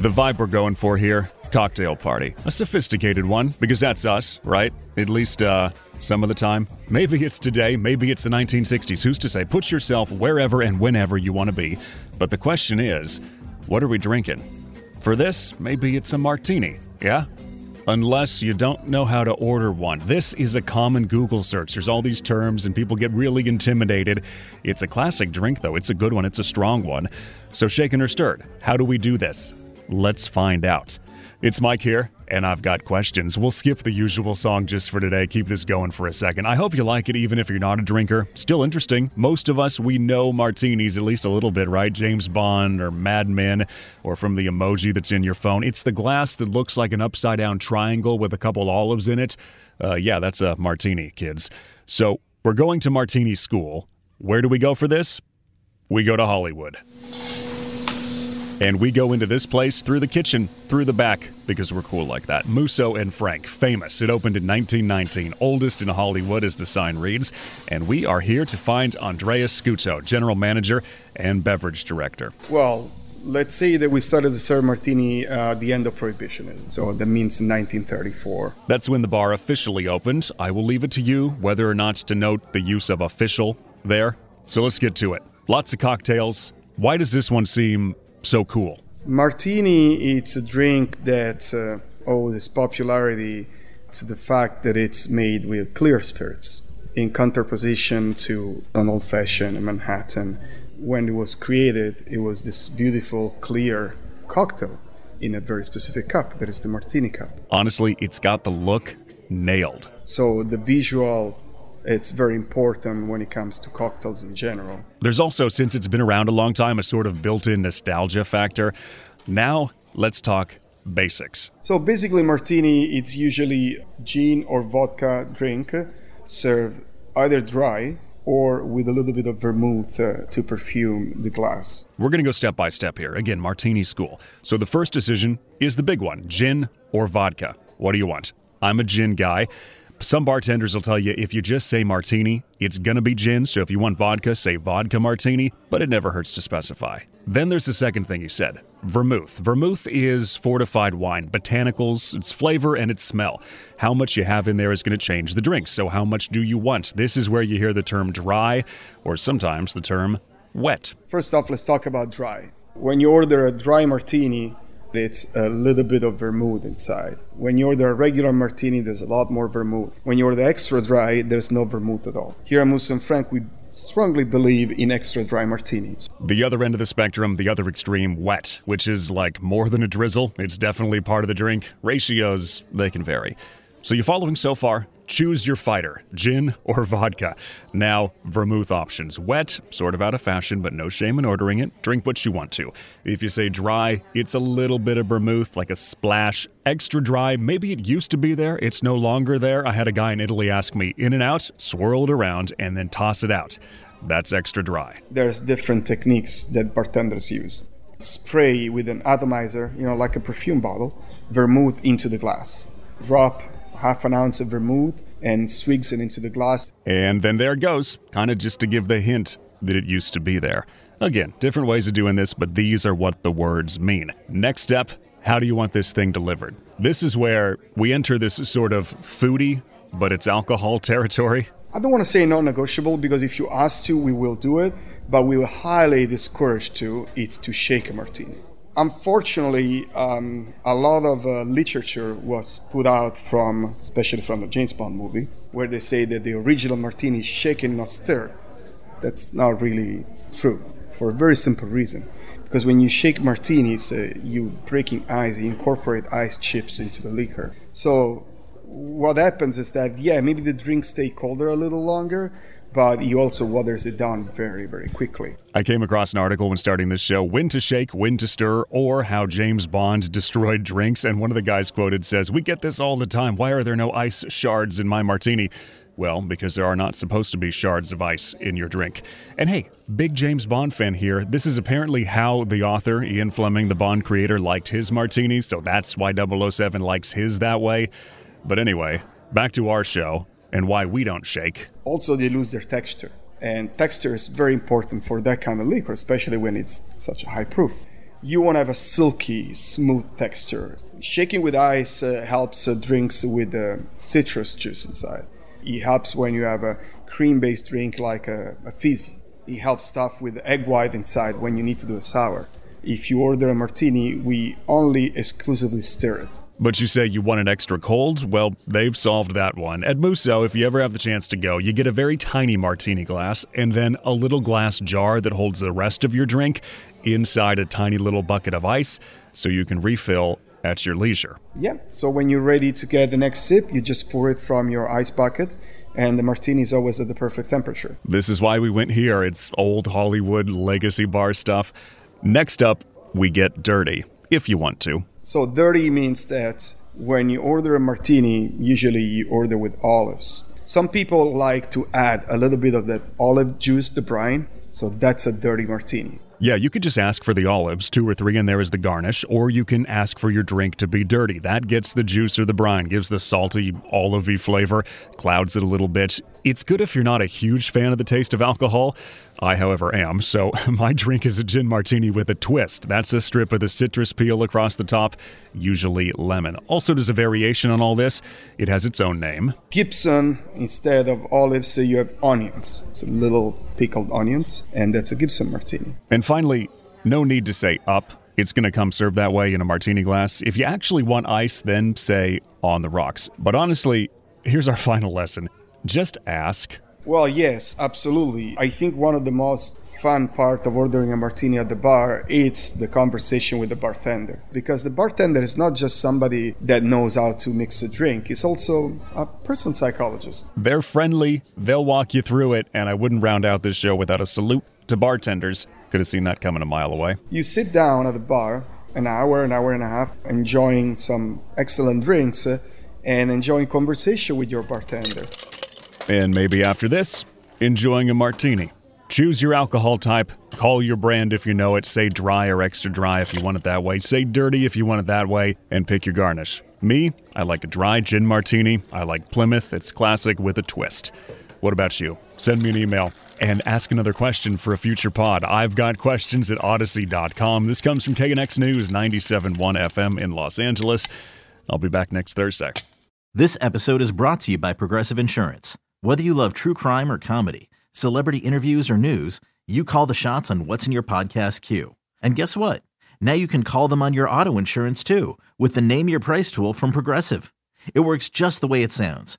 The vibe we're going for here cocktail party. A sophisticated one, because that's us, right? At least, uh, some of the time. Maybe it's today, maybe it's the 1960s. Who's to say? Put yourself wherever and whenever you want to be. But the question is, what are we drinking? For this, maybe it's a martini, yeah? Unless you don't know how to order one. This is a common Google search. There's all these terms, and people get really intimidated. It's a classic drink, though. It's a good one, it's a strong one. So, shaken or stirred, how do we do this? Let's find out. It's Mike here, and I've got questions. We'll skip the usual song just for today, keep this going for a second. I hope you like it, even if you're not a drinker. Still interesting. Most of us, we know martinis at least a little bit, right? James Bond or Mad Men, or from the emoji that's in your phone. It's the glass that looks like an upside down triangle with a couple olives in it. Uh, yeah, that's a martini, kids. So we're going to martini school. Where do we go for this? We go to Hollywood. And we go into this place through the kitchen, through the back, because we're cool like that. Musso and Frank, famous. It opened in 1919, oldest in Hollywood, as the sign reads. And we are here to find Andrea Scuto, general manager and beverage director. Well, let's say that we started to serve martini uh, at the end of Prohibitionism. So that means 1934. That's when the bar officially opened. I will leave it to you whether or not to note the use of official there. So let's get to it. Lots of cocktails. Why does this one seem so cool? Martini, it's a drink that uh, owes its popularity to the fact that it's made with clear spirits, in contraposition to an old fashioned Manhattan. When it was created, it was this beautiful, clear cocktail in a very specific cup, that is the martini cup. Honestly, it's got the look nailed. So the visual it's very important when it comes to cocktails in general. There's also, since it's been around a long time, a sort of built in nostalgia factor. Now, let's talk basics. So basically, martini, it's usually gin or vodka drink served either dry or with a little bit of vermouth uh, to perfume the glass. We're going to go step by step here. Again, martini school. So the first decision is the big one gin or vodka. What do you want? I'm a gin guy. Some bartenders will tell you if you just say martini, it's gonna be gin, so if you want vodka, say vodka martini, but it never hurts to specify. Then there's the second thing you said vermouth. Vermouth is fortified wine, botanicals, its flavor and its smell. How much you have in there is gonna change the drink, so how much do you want? This is where you hear the term dry, or sometimes the term wet. First off, let's talk about dry. When you order a dry martini, it's a little bit of vermouth inside. When you order a regular martini, there's a lot more vermouth. When you order extra dry, there's no vermouth at all. Here at Musso and Frank, we strongly believe in extra dry martinis. The other end of the spectrum, the other extreme, wet, which is like more than a drizzle. It's definitely part of the drink. Ratios, they can vary. So you're following so far? Choose your fighter, gin or vodka. Now, vermouth options. Wet, sort of out of fashion, but no shame in ordering it. Drink what you want to. If you say dry, it's a little bit of vermouth, like a splash. Extra dry, maybe it used to be there, it's no longer there. I had a guy in Italy ask me in and out, swirl it around, and then toss it out. That's extra dry. There's different techniques that bartenders use. Spray with an atomizer, you know, like a perfume bottle, vermouth into the glass. Drop half an ounce of vermouth and swigs it into the glass. And then there it goes, kind of just to give the hint that it used to be there. Again, different ways of doing this, but these are what the words mean. Next step how do you want this thing delivered? This is where we enter this sort of foodie, but it's alcohol territory. I don't want to say non negotiable because if you ask to, we will do it, but we will highly discourage to it's to shake a martini. Unfortunately, um, a lot of uh, literature was put out from, especially from the James Bond movie, where they say that the original martini is shaken, not stirred. That's not really true, for a very simple reason. Because when you shake martinis, uh, you breaking ice, you incorporate ice chips into the liquor. So what happens is that yeah, maybe the drinks stay colder a little longer, but he also waters it down very, very quickly. I came across an article when starting this show when to shake, when to stir, or how James Bond destroyed drinks. And one of the guys quoted says, We get this all the time. Why are there no ice shards in my martini? Well, because there are not supposed to be shards of ice in your drink. And hey, big James Bond fan here. This is apparently how the author, Ian Fleming, the Bond creator, liked his martinis, so that's why 007 likes his that way. But anyway, back to our show and why we don't shake. Also, they lose their texture. And texture is very important for that kind of liquor, especially when it's such a high proof. You want to have a silky, smooth texture. Shaking with ice uh, helps uh, drinks with uh, citrus juice inside. It helps when you have a cream based drink like a, a fizz. It helps stuff with egg white inside when you need to do a sour. If you order a martini, we only exclusively stir it. But you say you want it extra cold? Well, they've solved that one. At Musso, if you ever have the chance to go, you get a very tiny martini glass and then a little glass jar that holds the rest of your drink inside a tiny little bucket of ice so you can refill at your leisure. Yeah, so when you're ready to get the next sip, you just pour it from your ice bucket and the martini is always at the perfect temperature. This is why we went here. It's old Hollywood legacy bar stuff. Next up, we get dirty, if you want to. So dirty means that when you order a martini, usually you order with olives. Some people like to add a little bit of that olive juice, the brine, so that's a dirty martini. Yeah, you could just ask for the olives, two or three, and there is the garnish, or you can ask for your drink to be dirty. That gets the juice or the brine, gives the salty, olivey flavor, clouds it a little bit. It's good if you're not a huge fan of the taste of alcohol. I, however, am, so my drink is a gin martini with a twist. That's a strip of the citrus peel across the top, usually lemon. Also, there's a variation on all this. It has its own name. Gibson, instead of olives, so you have onions. It's a little pickled onions, and that's a Gibson martini. And finally, no need to say up. It's going to come served that way in a martini glass. If you actually want ice, then say on the rocks. But honestly, here's our final lesson just ask. Well, yes, absolutely. I think one of the most fun part of ordering a martini at the bar is the conversation with the bartender because the bartender is not just somebody that knows how to mix a drink he's also a person psychologist they're friendly they'll walk you through it and i wouldn't round out this show without a salute to bartenders could have seen that coming a mile away you sit down at the bar an hour an hour and a half enjoying some excellent drinks uh, and enjoying conversation with your bartender and maybe after this, enjoying a martini. Choose your alcohol type, call your brand if you know it, say dry or extra dry if you want it that way, say dirty if you want it that way, and pick your garnish. Me, I like a dry gin martini. I like Plymouth, it's classic with a twist. What about you? Send me an email and ask another question for a future pod. I've got questions at audacy.com. This comes from KNX News 97.1 FM in Los Angeles. I'll be back next Thursday. This episode is brought to you by Progressive Insurance. Whether you love true crime or comedy, celebrity interviews or news, you call the shots on what's in your podcast queue. And guess what? Now you can call them on your auto insurance too with the Name Your Price tool from Progressive. It works just the way it sounds.